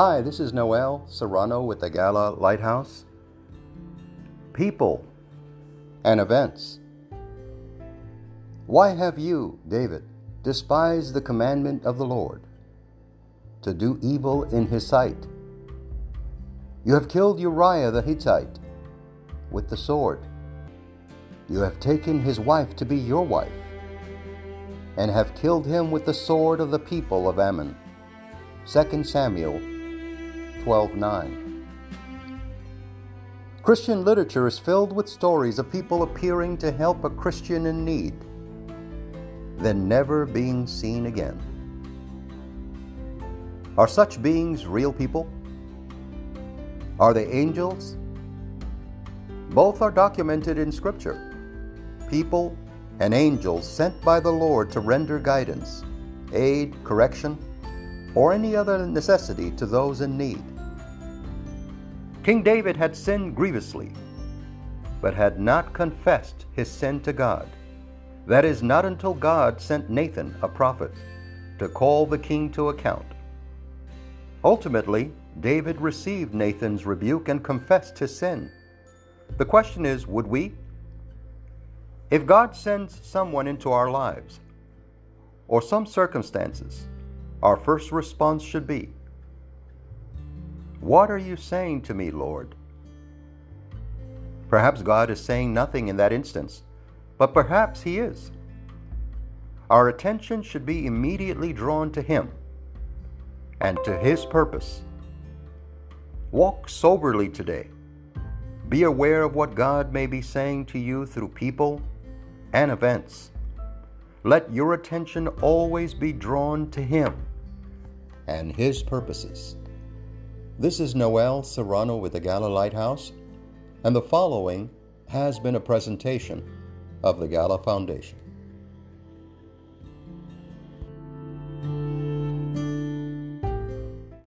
Hi, this is Noel Serrano with the Gala Lighthouse. People and events. Why have you, David, despised the commandment of the Lord, to do evil in his sight? You have killed Uriah the Hittite with the sword. You have taken his wife to be your wife, and have killed him with the sword of the people of Ammon. 2 Samuel 12:9. Christian literature is filled with stories of people appearing to help a Christian in need, then never being seen again. Are such beings real people? Are they angels? Both are documented in Scripture. People and angels sent by the Lord to render guidance, aid, correction, or any other necessity to those in need. King David had sinned grievously, but had not confessed his sin to God. That is, not until God sent Nathan, a prophet, to call the king to account. Ultimately, David received Nathan's rebuke and confessed his sin. The question is would we? If God sends someone into our lives, or some circumstances, our first response should be What are you saying to me, Lord? Perhaps God is saying nothing in that instance, but perhaps He is. Our attention should be immediately drawn to Him and to His purpose. Walk soberly today. Be aware of what God may be saying to you through people and events. Let your attention always be drawn to Him and His purposes. This is Noel Serrano with the Gala Lighthouse, and the following has been a presentation of the Gala Foundation.